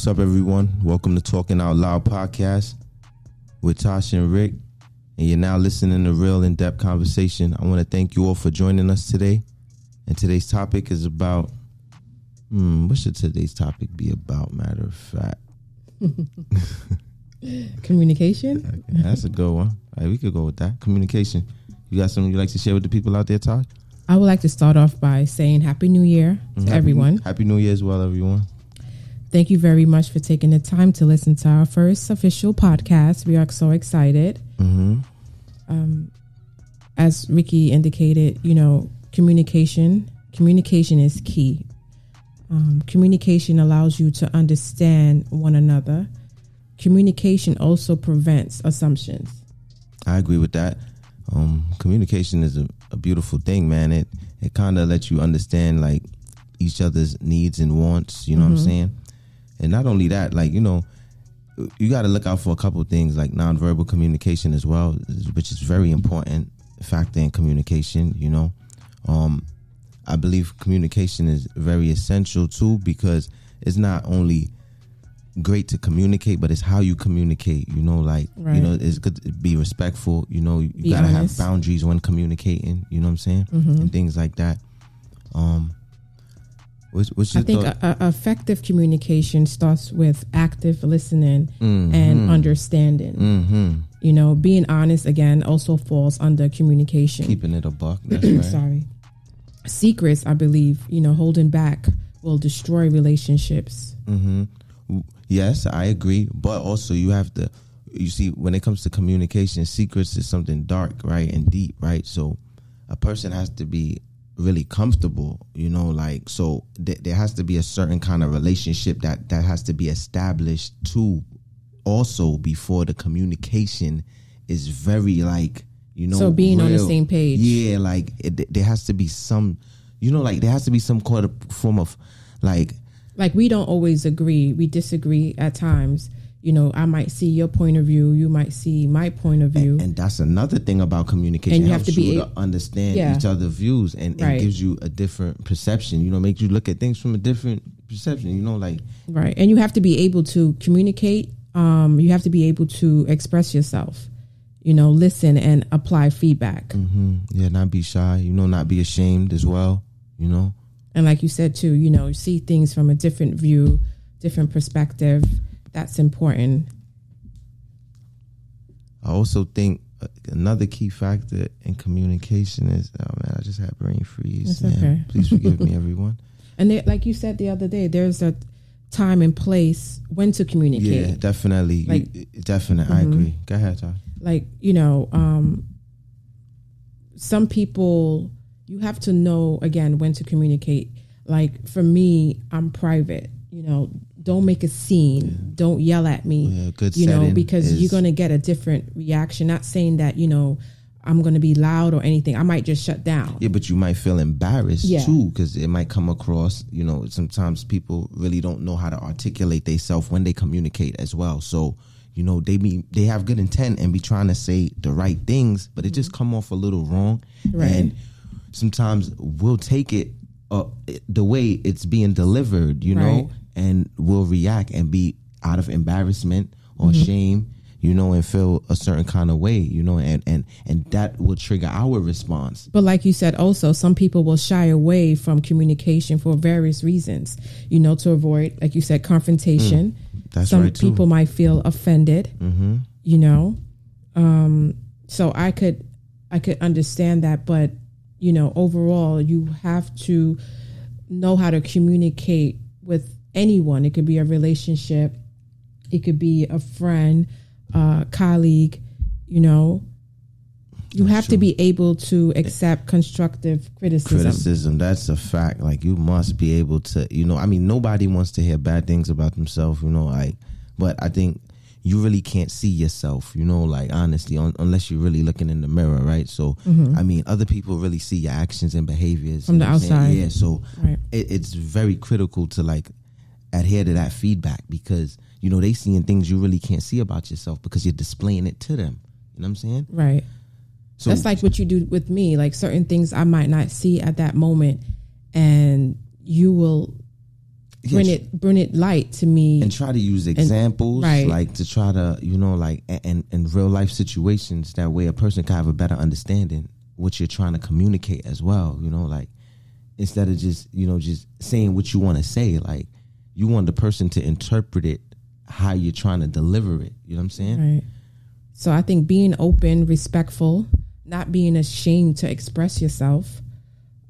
What's up, everyone? Welcome to Talking Out Loud podcast with Tasha and Rick. And you're now listening to real in depth conversation. I want to thank you all for joining us today. And today's topic is about hmm, what should today's topic be about? Matter of fact, Communication. Okay, that's a good one. All right, we could go with that. Communication. You got something you'd like to share with the people out there, Todd? I would like to start off by saying Happy New Year to Happy- everyone. Happy New Year as well, everyone. Thank you very much for taking the time to listen to our first official podcast. We are so excited. Mm-hmm. Um, as Ricky indicated, you know, communication. Communication is key. Um, communication allows you to understand one another. Communication also prevents assumptions. I agree with that. Um, communication is a, a beautiful thing, man. It it kind of lets you understand like each other's needs and wants. You know what I'm saying? And not only that, like you know, you got to look out for a couple of things like nonverbal communication as well, which is very important factor in communication. You know, um, I believe communication is very essential too because it's not only great to communicate, but it's how you communicate. You know, like you know, it's good to be respectful. You know, you Be gotta honest. have boundaries when communicating. You know what I'm saying, Mhm. and things like that. Um, what's, what's I think a, a- effective communication starts with active listening Mhm. and understanding. Mhm. You know, being honest again also falls under communication. keeping it a buck. That's right. Sorry. Secrets, I believe, you know, holding back will destroy relationships. hmm Yes, I agree. But also, you have to, you see, when it comes to communication, secrets is something dark, right, and deep, right. So, a person has to be really comfortable, you know, like so. Th- there has to be a certain kind of relationship that that has to be established too. Also, before the communication is very like you know, So being on the same page. Yeah, like it, there has to be some, you know, like there has to be some kind of form of like Like we don't always agree, we disagree at times. You know, I might see your point of view, you might see my point of view. And that's another thing about communication. And you have to be you a- to understand Yeah. each other's views and, and Right. gives you a different perception. You know, makes you look at things from a different perception. You know, like Right. And you have to be able to communicate. Um, you have to be able to express yourself, you know, listen and apply feedback. hmm yeah, not be shy. You know, not be ashamed as well. You know, And like you said too, you know, see things from a different view, different perspective. That's important. I also think uh, another key factor in communication is. Oh man, I just had brain freeze. Man. okay. Please forgive me, everyone. And they, like you said the other day, there's a time and place when to communicate. Yeah, definitely. Like- You- definitely. I Mhm. agree. Go ahead, Todd. like you know um some people you have to know again when to communicate like for me i'm private you know don't make a scene don't yell at me Yeah, good you know because is- you're going to get a different reaction not saying that you know i'm going to be loud or anything i might just shut down Yeah, but you might feel embarrassed Yeah. too because it might come across. You know, sometimes people really don't know how to articulate themselves when they communicate as well. So, you know, they be they have good intent and be trying to say the right things, but it just come off a little wrong. Right. And sometimes we'll take it uh, the way it's being delivered, you Right. know, and we'll react and be out of embarrassment or shame. You know, and feel a certain kind of way, you know, and and and that will trigger our response. But like you said, also some people will shy away from communication for various reasons. You know, to avoid, like you said, confrontation. That's some right, too. people might feel offended. Mm-hmm. You know, um, so I could, I could understand that. But you know, overall, you have to know how to communicate with anyone. It could be a relationship, it could be a friend, uh, colleague. You know, you have to be able to accept constructive criticism. criticism that's a fact like you must be able to you know i mean nobody wants to hear bad things about themselves you know like but i think you really can't see yourself you know like honestly un- unless you're really looking in the mirror right so i mean other people really see your actions and behaviors Mm-hmm. From the know saying? outside. yeah so Right. it, it's very critical to like adhere to that feedback because you know they seeing things you really can't see about yourself because you're displaying it to them you know what i'm saying Right. so That's like what you do with me. Like certain things I might not see at that moment, and you will bring it bring it light to me and try to use examples right. like to try to you know like and in real life situations that way a person can have a better understanding what you're trying to communicate as well you know like instead of just you know just saying what you want to say like you want the person to interpret it how you're trying to deliver it. You know what i'm saying? Right. So i think being open respectful not being ashamed to express yourself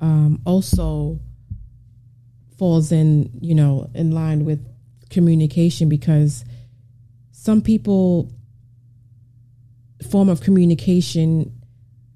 um, also falls in you know in line with communication because some people form of communication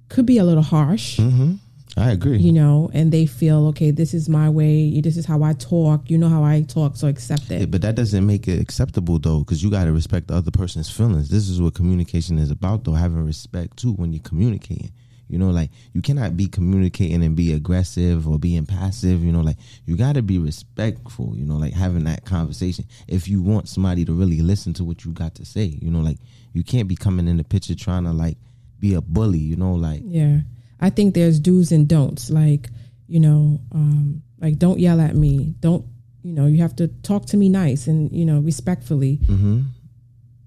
could be a little harsh. Mm-hmm. I agree you know and they feel okay this is my way this is how i talk you know how i talk so accept it Yeah, but that doesn't make it acceptable though because you got to respect the other person's feelings this is what communication is about though having respect too when you're communicating you know, like you cannot be communicating and be aggressive or being passive. You know, like you got to be respectful. You know, like having that conversation. If you want somebody to really listen to what you got to say, you know, like you can't be coming in the picture trying to like be a bully. You know, like yeah. I think there's do's and don'ts. Like you know, um, like don't yell at me. Don't you know? You have to talk to me nice and you know respectfully. Mm-hmm.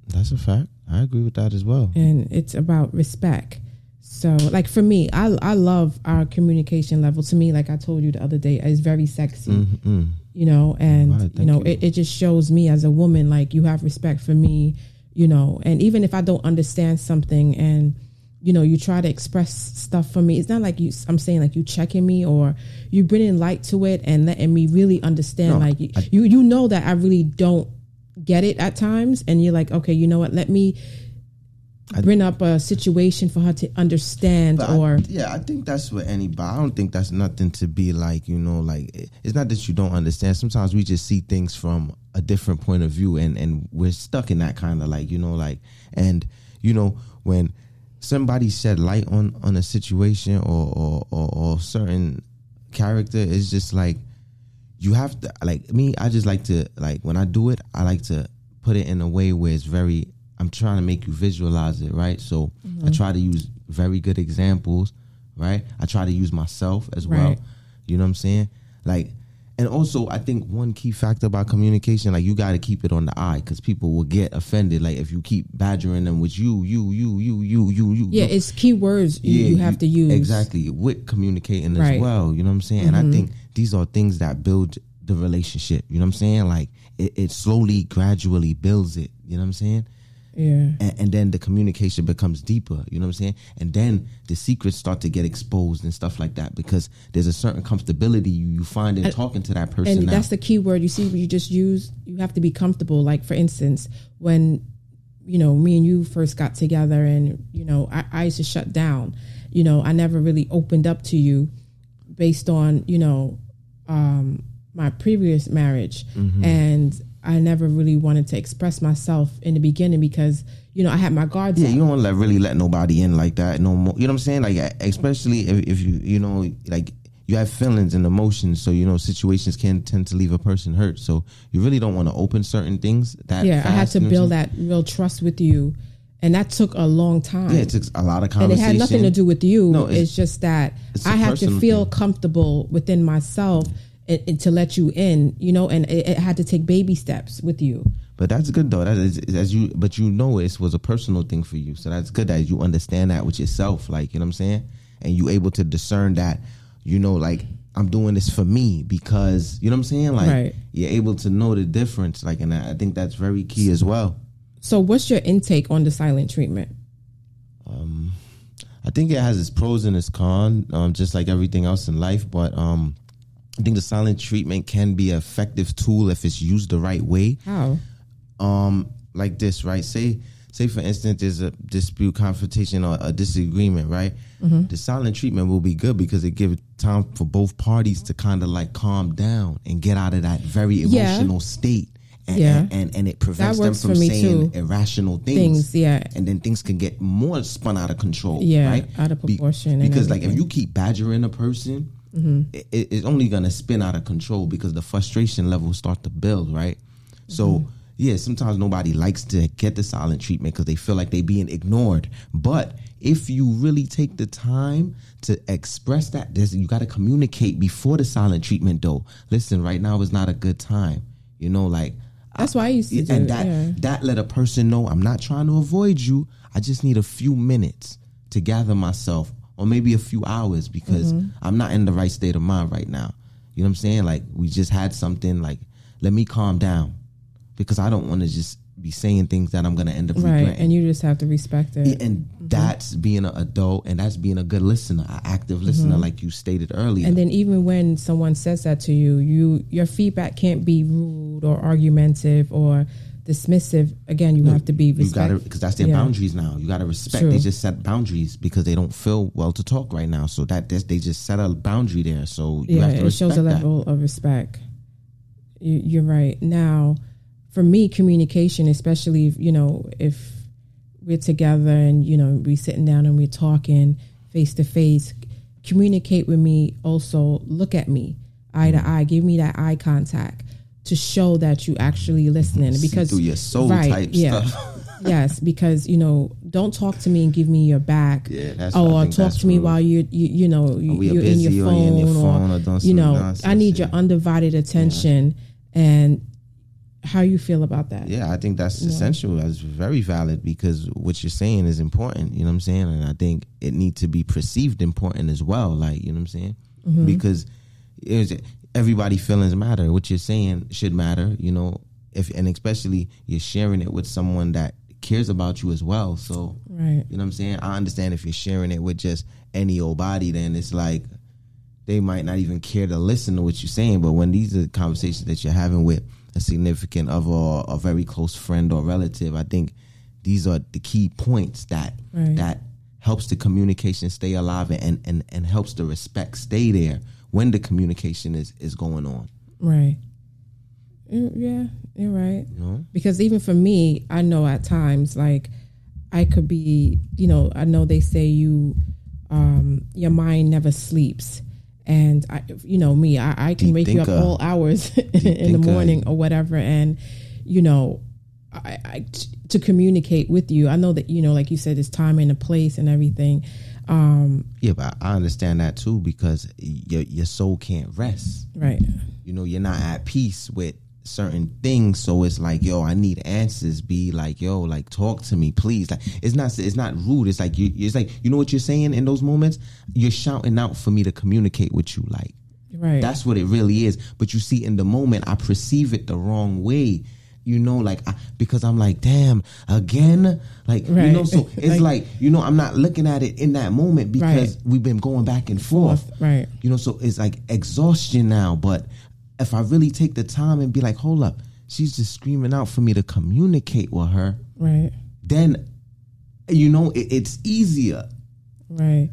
That's a fact. I agree with that as well. And it's about respect. So, like for me, I I love our communication level. To me, like I told you the other day, is very sexy. Mm-hmm. You know, and Right, you know, you. It, it just shows me as a woman, like you have respect for me. You know, and even if I don't understand something, and you know, you try to express stuff for me, it's not like you. I'm saying like you checking me or you bringing light to it and letting me really understand. No, like I- you, you know that I really don't get it at times, and you're like, okay, you know what? Let me bring up a situation for her to understand But I- or yeah, I think that's what anybody. I don't think that's nothing to be like, you know, like it's not that you don't understand. Sometimes we just see things from a different point of view, and and we're stuck in that kind of like, you know, like, and you know when somebody shed light on on a situation or or or, or certain character, it's just like you have to like me. I just like to like when I do it, I like to put it in a way where it's very. I'm trying to make you visualize it, right? So I mm-hmm. try to use very good examples, right? I try to use myself as well. You know what I'm saying? Like, and also I think one key factor about communication, like you got to keep it on the eye because people will get offended. Like if you keep badgering them with you, you, you, you, you, you, you. yeah it's keywords you, Yeah, you have to use exactly with communicating Right. as well. You know what I'm saying? And I mm-hmm. think these are things that build the relationship. You know what I'm saying? Like it, it slowly, gradually builds it. You know what I'm saying? Yeah And, and then the communication becomes deeper. You know what I'm saying? And then the secrets start to get exposed and stuff like that because there's a certain comfortability you, you find in talking to that person. and now. that's the key word you see you just use you have to be comfortable like for instance when you know me and you first got together and you know I, I used to shut down you know i never really opened up to you based on you know um my previous marriage Mm-hmm. and i never really wanted to express myself in the beginning because you know i had my guards Yeah, up you don't let really let nobody in like that no more. You know what I'm saying? Like especially if, if you you know like you have feelings and emotions, so you know situations can tend to leave a person hurt. So you really don't want to open certain things that. yeah i had to you know build that real trust with you and that took a long time? Yeah, it took a lot of conversation. and it had nothing to do with you. No, it's, it's- just that I had to feel thing. comfortable within myself and, and to let you in, you know, and it, it had to take baby steps with you. But that's good though. That is as you, but you know it was a personal thing for you. So that's good that you understand that with yourself. Like you know what I'm saying, and you able to discern that. You know, like I'm doing this for me because you know what I'm saying. Like Right. you're able to know the difference. Like, and I I think that's very key as well. So, what's your intake on the silent treatment? Um, I think it has its pros and its cons, um, just like everything else in life. But um, I think the silent treatment can be an effective tool if it's used the right way. How? um like this right say say for instance there's a dispute confrontation or a disagreement right Mm-hmm. the silent treatment will be good because it gives time for both parties to kind of like calm down and get out of that very Yeah. emotional state and, Yeah. and, and, and it prevents them from saying too. irrational things. Things, yeah. and then things can get more spun out of control Yeah, right out of Be- proportion and because like if you keep badgering a person Mm-hmm. it, it's only gonna spin out of control because the frustration levels start to build, right? So Mm-hmm. yeah, sometimes nobody likes to get the silent treatment because they feel like they're being ignored. But if you really take the time to express that, there's, you got to communicate before the silent treatment. Though, listen, right now is not a good time. You know, like That's why I used to do and it, that yeah. that let a person know I'm not trying to avoid you. I just need a few minutes to gather myself, or maybe a few hours because Mm-hmm. I'm not in the right state of mind right now. You know what I'm saying? Like we just had something. Like let me calm down because I don't want to just be saying things that I'm gonna end up right, and you just have to respect it. and that's being an adult, and that's being a good listener, an active listener, like you stated earlier. Mm-hmm. And then even when someone says that to you, you your feedback can't be rude or argumentative or dismissive. Again, you have to be you gotta because that's their Yeah. boundaries now. You gotta respect. True. They just set boundaries because they don't feel well to talk right now. So that they just set a boundary there. So you yeah, have to it shows a that. level of respect. You, you're right. Now, for me, communication, especially if, you know if we're together and you know we're sitting down and we're talking face to face, communicate with me. Also, look at me eye to mm. eye. Give me that eye contact to show that you actually listening. See Because through your soul right, type yeah. stuff. yes, because you know, don't talk to me and give me your back. Yeah, that's- oh, or talk to me rude. while you you you know you, are you're in your phone, in your phone or doing you know, nonsense, I need your undivided attention. And how you feel about that? Yeah, I think that's essential. That's very valid because what you're saying is important. You know what I'm saying? And I think it needs to be perceived important as well. Like, you know what I'm saying? Mm-hmm. Because it was, everybody feelings matter. What you're saying should matter. You know, if and especially you're sharing it with someone that cares about you as well. So, Right. you know what I'm saying? I understand if you're sharing it with just any old body, then it's like they might not even care to listen to what you're saying. But when these are conversations that you're having with a significant other or a very close friend or relative, I think these are the key points that Right. that helps the communication stay alive and, and and helps the respect stay there when the communication is is going on. Right. Yeah, you're right. You know? Because even for me, I know at times like I could be, you know, I know they say you um your mind never sleeps. And I you know me, I, I can wake you up all hours in the morning or whatever and you know I, I t- to communicate with you. I know that you know like you said it's time and a place and everything. Um Yeah, but I understand that too because your your soul can't rest. right. you know you're not at peace with certain things. So it's like yo i need answers. Be like yo like talk to me please. Like it's not it's not rude. It's like you it's like you know what you're saying in those moments? You're shouting out for me to communicate with you like. Right. that's what it really is. But you see in the moment i perceive it the wrong way you know like I, because i'm like damn again like you know so it's Like- like, you know i'm not looking at it in that moment because we've been going back and forth Forth, right. you know so it's like exhaustion now but if i really take the time and be like hold up she's just screaming out for me to communicate with her right. then you know it, it's easier Right.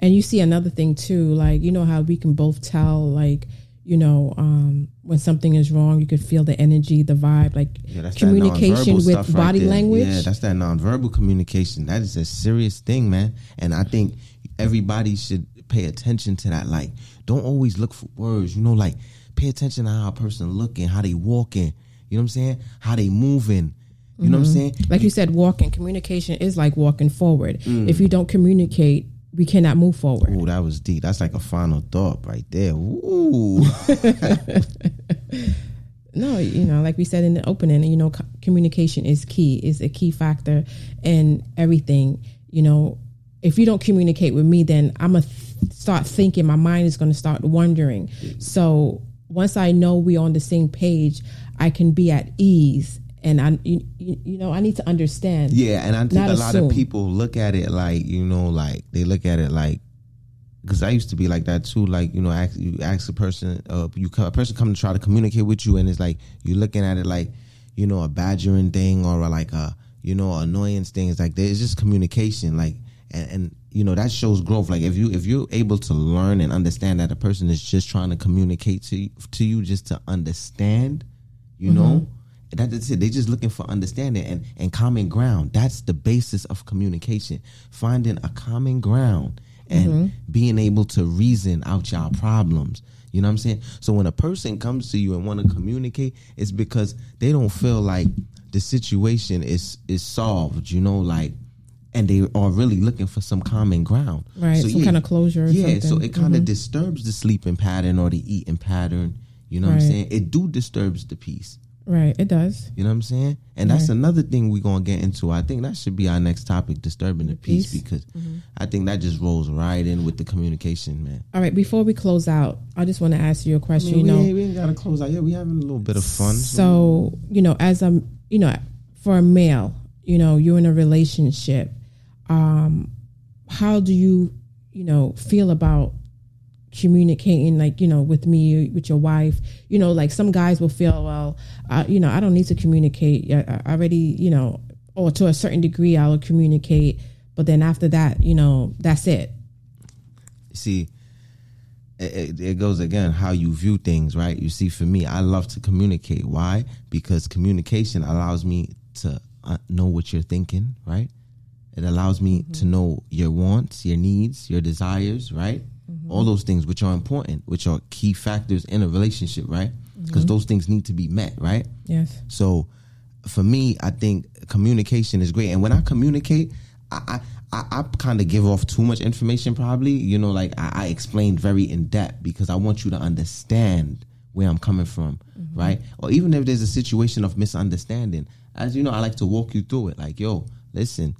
And you see another thing too, like you know how we can both tell, like you know, um, when something is wrong, you could feel the energy, the vibe, like Yeah, communication with right body there. language. Yeah, that's that nonverbal communication. That is a serious thing, man. And I think everybody should pay attention to that. Like, don't always look for words. You know, like pay attention to how a person looking, how they walking. You know what I'm saying? How they moving. You know what I'm saying? like you said, walking communication is like walking forward. Mm. If you don't communicate, we cannot move forward. Ooh, that was deep. That's like a final thought right there. Ooh. No, you know, like we said in the opening, you know, communication is key, is a key factor in everything. You know, if you don't communicate with me, then I'm gonna th- start thinking. My mind is gonna start wondering. So once I know we're on the same page, I can be at ease, and I, you, you know, I need to understand. Yeah, and I think a lot of people look at it like you know, like they look at it like because I used to be like that too. Like you know, ask, you ask a person, uh, you a person come to try to communicate with you, and it's like you're looking at it like you know a badgering thing or like a you know annoyance thing. It's like there's just communication, like and, and you know that shows growth. Like if you if you're able to learn and understand that a person is just trying to communicate to you, to you just to understand, you know. That- That's it. They're just looking for understanding and, and common ground. That's the basis of communication. Finding a common ground and mm-hmm. being able to reason out y'all problems. You know what I'm saying? So when a person comes to you and want to communicate, it's because they don't feel like the situation is is solved. You know, like and they are really looking for some common ground. Right. So some yeah, kind of closure. yeah. Something. So it kind of mm-hmm. disturbs the sleeping pattern or the eating pattern. You know right. what I'm saying? It do disturbs the peace. Right, it does. You know what I'm saying? And that's another thing we're gonna get into. I think that should be our next topic, disturbing the, peace, peace, because mm-hmm. I think that just rolls right in with the communication, man. All right, before we close out, I just want to ask you a question. I mean, you know, we ain't gotta close out. Yeah, we having a little bit of fun. So, so you know, as a you know, for a male, you know, you're in a relationship. Um, how do you, you know, feel about communicating like you know with me with your wife. You know like some guys will feel well I, you know i don't need to communicate. I, I already you know or to a certain degree i'll communicate. But then after that you know that's it. See it, it, goes again how you view things right? You see for me i love to communicate. Why? Because communication allows me to uh, know what you're thinking right? It allows me mm-hmm. to know your wants your needs your desires right Mm-hmm. All those things which are important, which are key factors in a relationship, right? Because mm-hmm. those things need to be met, right? Yes. So for me, I think communication is great. And when I communicate, I, I, I kind of give off too much information, probably. You know, like I, I explain very in depth because I want you to understand where I'm coming from, mm-hmm. right? Or even if there's a situation of misunderstanding, as you know, I like to walk you through it. Like, yo, listen,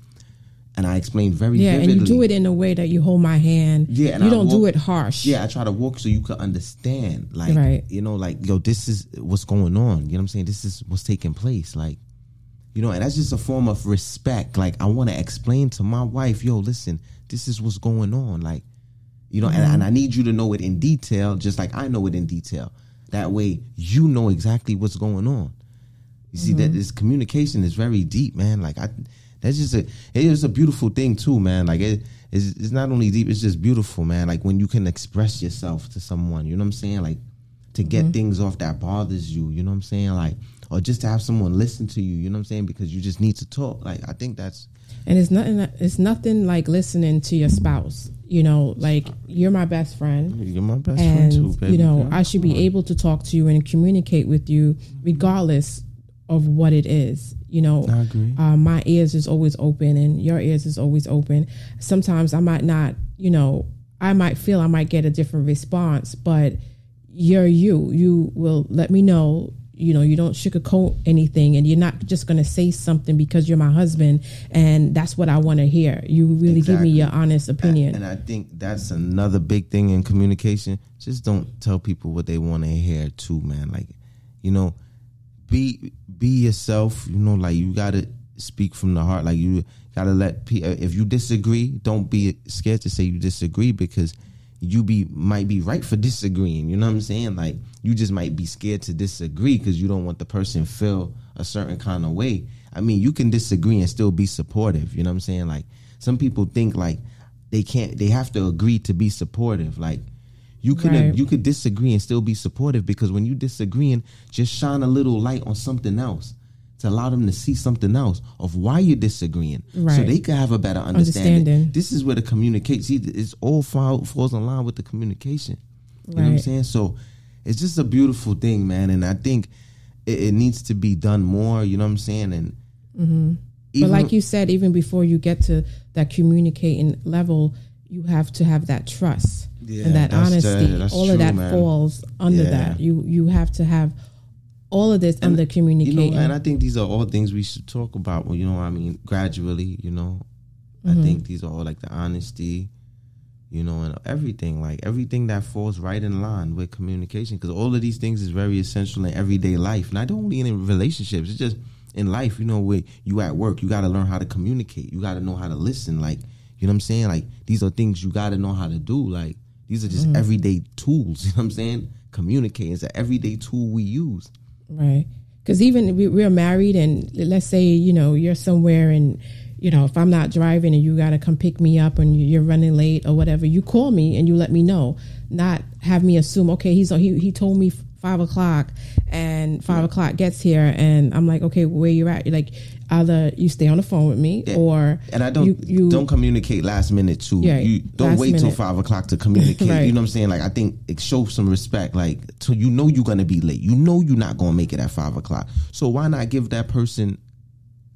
and I explained very yeah, vividly. and you do it in a way that you hold my hand. Yeah, you I don't walk, do it harsh. Yeah, I try to walk so you can understand. Like, right. you know, like yo, this is what's going on. You know what I'm saying? This is what's taking place. Like, you know, and that's just a form of respect. Like, I want to explain to my wife, yo, listen, this is what's going on. Like, you know, mm-hmm. and, and I need you to know it in detail, just like I know it in detail. That way, you know exactly what's going on. You see mm-hmm. that this communication is very deep, man. Like I that's just a it is a beautiful thing too, man. Like it is it's not only deep, it's just beautiful, man. Like when you can express yourself to someone, you know what I'm saying? Like to get mm-hmm. things off that bothers you, you know what I'm saying? Like or just to have someone listen to you, you know what I'm saying? Because you just need to talk. Like I think that's and it's nothing it's nothing like listening to your spouse you know like you're my best friend you're my best and, friend too baby you know i should be able to talk to you and communicate with you regardless of what it is you know? I agree. Uh, my ears is always open and your ears is always open. Sometimes i might not you know i might feel i might get a different response but you're you. You will let me know you know you don't sugarcoat anything and you're not just going to say something because you're my husband and that's what i want to hear. You really exactly. give me your honest opinion. and i think that's another big thing in communication. Just don't tell people what they want to hear too man. Like you know be be yourself. You know, like you gotta speak from the heart. Like you gotta let people. If you disagree, don't be scared to say you disagree because you be might be right for disagreeing. You know what I'm saying? Like you just might be scared to disagree because you don't want the person feel a certain kind of way. I mean, you can disagree and still be supportive. You know what I'm saying? Like some people think like they can't. They have to agree to be supportive. Like you could right. you could disagree and still be supportive because when you disagreeing, just shine a little light on something else to allow them to see something else of why you're disagreeing, right. so they can have a better understanding. understanding. This is where the communication. See, it's all fall, falls in line with the communication. You right. know what I'm saying? So it's just a beautiful thing, man. And I think it, it needs to be done more. You know what I'm saying? And mm-hmm. but like you said, even before you get to that communicating level, you have to have that trust yeah, and that honesty. all true, of that man. falls under yeah. that. You you have to have all of this and, under communicating. You know, and I think these are all things we should talk about. You know, I mean, gradually. You know, mm-hmm. I think these are all like the honesty. You know, and everything like everything that falls right in line with communication, because all of these things is very essential in everyday life, not only in relationships. It's just in life. You know, where you at work, you got to learn how to communicate. You got to know how to listen. Like, you know what I'm saying? Like, these are things you got to know how to do. Like, these are just mm-hmm. everyday tools. You know what I'm saying? Communicating is an everyday tool we use. Right. Because even we, we're married, and let's say you know you're somewhere, and you know if I'm not driving, and you got to come pick me up, and you're running late or whatever, you call me and you let me know. Not have me assume, okay, he's he he told me five o'clock, and five o'clock gets here, and I'm like, okay, where you at? You're like, either you stay on the phone with me, Yeah. or And I don't you, you don't communicate last minute too. Yeah, you don't wait till five o'clock to communicate. Right. You know what I'm saying? Like I think it shows some respect. Like so you know you're gonna be late. You know you're not gonna make it at five o'clock. So why not give that person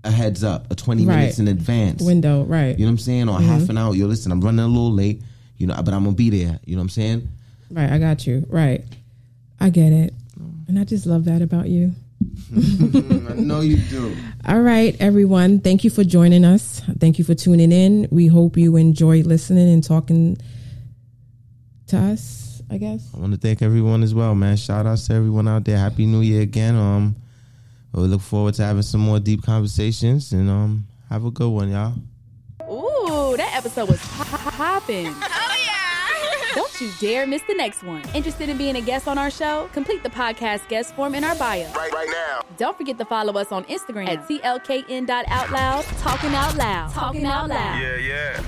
a heads up, a twenty Right. minutes in advance? window, right? You know what I'm saying? Or half mm-hmm. an hour. Yo, listen, I'm running a little late. You know, but I'm gonna be there. You know what I'm saying? Right, I got you. Right. I get it. And I just love that about you. I know you do. All right, everyone. Thank you for joining us. Thank you for tuning in. We hope you enjoy listening and talking to us, I guess. I want to thank everyone as well, man. Shout outs to everyone out there. Happy New Year again. Um, we look forward to having some more deep conversations and um, have a good one, y'all. Ooh, that episode was popping. Oh yeah! Don't you dare miss the next one. Interested in being a guest on our show? Complete the podcast guest form in our bio. Right, right now. Don't forget to follow us on Instagram at CLKN.OutLoud. Talking out loud. Talking out loud. Yeah, yeah.